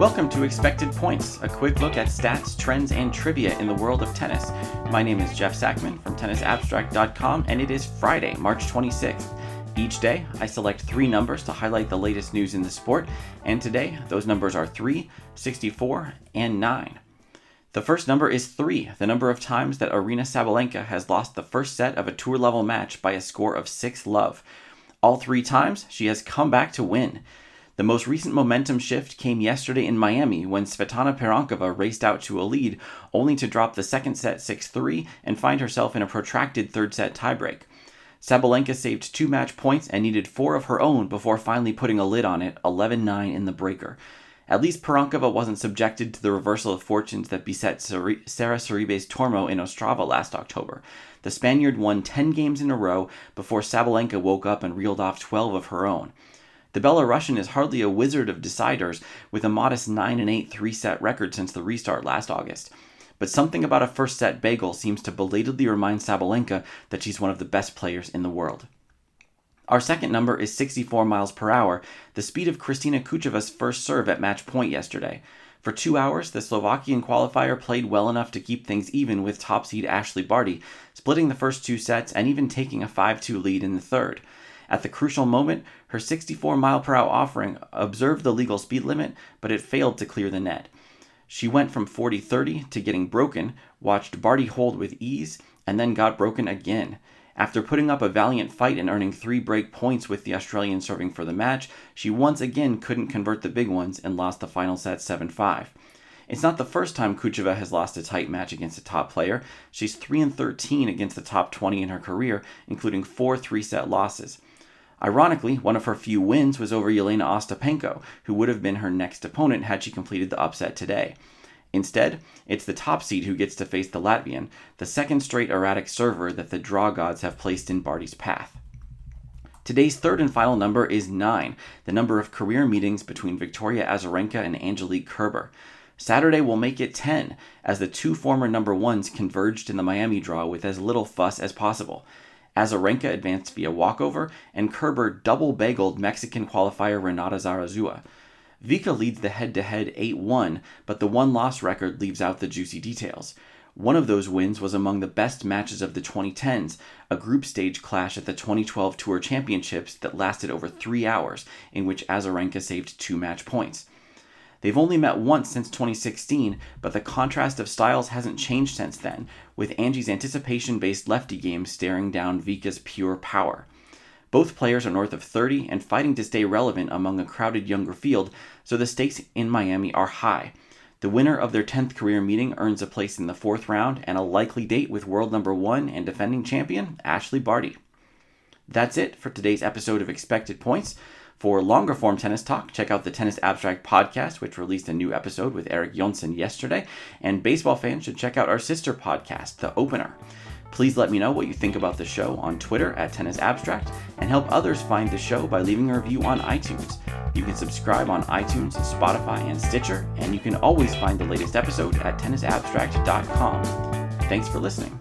Welcome to Expected Points, a quick look at stats, trends, and trivia in the world of tennis. My name is Jeff Sackmann from tennisabstract.com, and it is Friday, March 26th. Each day, I select three numbers to highlight the latest news in the sport, and today, those numbers are 3, 64, and 9. The first number is 3, the number of times that Aryna Sabalenka has lost the first set of a tour level match by a score of 6 love. All three times, she has come back to win. The most recent momentum shift came yesterday in Miami when Svetlana Pironkova raced out to a lead, only to drop the second set 6 3 and find herself in a protracted third set tiebreak. Sabalenka saved two match points and needed four of her own before finally putting a lid on it, 11 9 in the breaker. At least Pironkova wasn't subjected to the reversal of fortunes that beset Sara Sorribes Tormo in Ostrava last October. The Spaniard won 10 games in a row before Sabalenka woke up and reeled off 12 of her own. The Belarusian is hardly a wizard of deciders, with a modest 9 and 8 three set record since the restart last August. But something about a first set bagel seems to belatedly remind Sabalenka that she's one of the best players in the world. Our second number is 64 miles per hour, the speed of Kristina Kucova's first serve at match point yesterday. For two hours, the Slovakian qualifier played well enough to keep things even with top seed Ashleigh Barty, splitting the first two sets and even taking a 5 2 lead in the third. At the crucial moment, her 64 mile per hour offering observed the legal speed limit, but it failed to clear the net. She went from 40 30 to getting broken, watched Barty hold with ease, and then got broken again. After putting up a valiant fight and earning three break points with the Australian serving for the match, she once again couldn't convert the big ones and lost the final set 7 5. It's not the first time Kucova has lost a tight match against a top player. She's 3 and 13 against the top 20 in her career, including four three set losses. Ironically, one of her few wins was over Jelena Ostapenko, who would have been her next opponent had she completed the upset today. Instead, it's the top seed who gets to face the Latvian, the second straight erratic server that the draw gods have placed in Barty's path. Today's third and final number is 9, the number of career meetings between Victoria Azarenka and Angelique Kerber. Saturday will make it 10, as the two former number ones converged in the Miami draw with as little fuss as possible. Azarenka advanced via walkover, and Kerber double bageled Mexican qualifier Renata Zarazua. Vika leads the head to head 8 1, but the one loss record leaves out the juicy details. One of those wins was among the best matches of the 2010s, a group stage clash at the 2012 Tour Championships that lasted over three hours, in which Azarenka saved two match points. They've only met once since 2016, but the contrast of styles hasn't changed since then, with Angie's anticipation based lefty game staring down Vika's pure power. Both players are north of 30 and fighting to stay relevant among a crowded younger field, so the stakes in Miami are high. The winner of their 10th career meeting earns a place in the fourth round and a likely date with world number one and defending champion Ashleigh Barty. That's it for today's episode of Expected Points. For longer form tennis talk, check out the Tennis Abstract podcast, which released a new episode with Eric Jonsson yesterday. And baseball fans should check out our sister podcast, The Opener. Please let me know what you think about the show on Twitter at Tennis Abstract and help others find the show by leaving a review on iTunes. You can subscribe on iTunes, Spotify, and Stitcher, and you can always find the latest episode at tennisabstract.com. Thanks for listening.